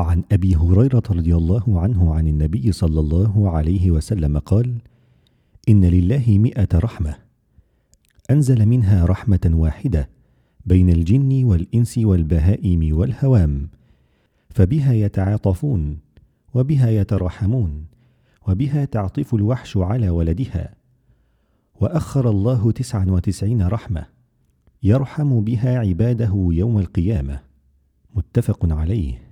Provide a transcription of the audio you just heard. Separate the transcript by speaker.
Speaker 1: عن أبي هريرة رضي الله عنه عن النبي صلى الله عليه وسلم قال إن لله مائه رحمة أنزل منها رحمة واحدة بين الجن والإنس والبهائم والهوام فبها يتعاطفون وبها يتراحمون وبها تعطف الوحش على ولدها وأخر الله تسعا وتسعين رحمة يرحم بها عباده يوم القيامة. متفق عليه.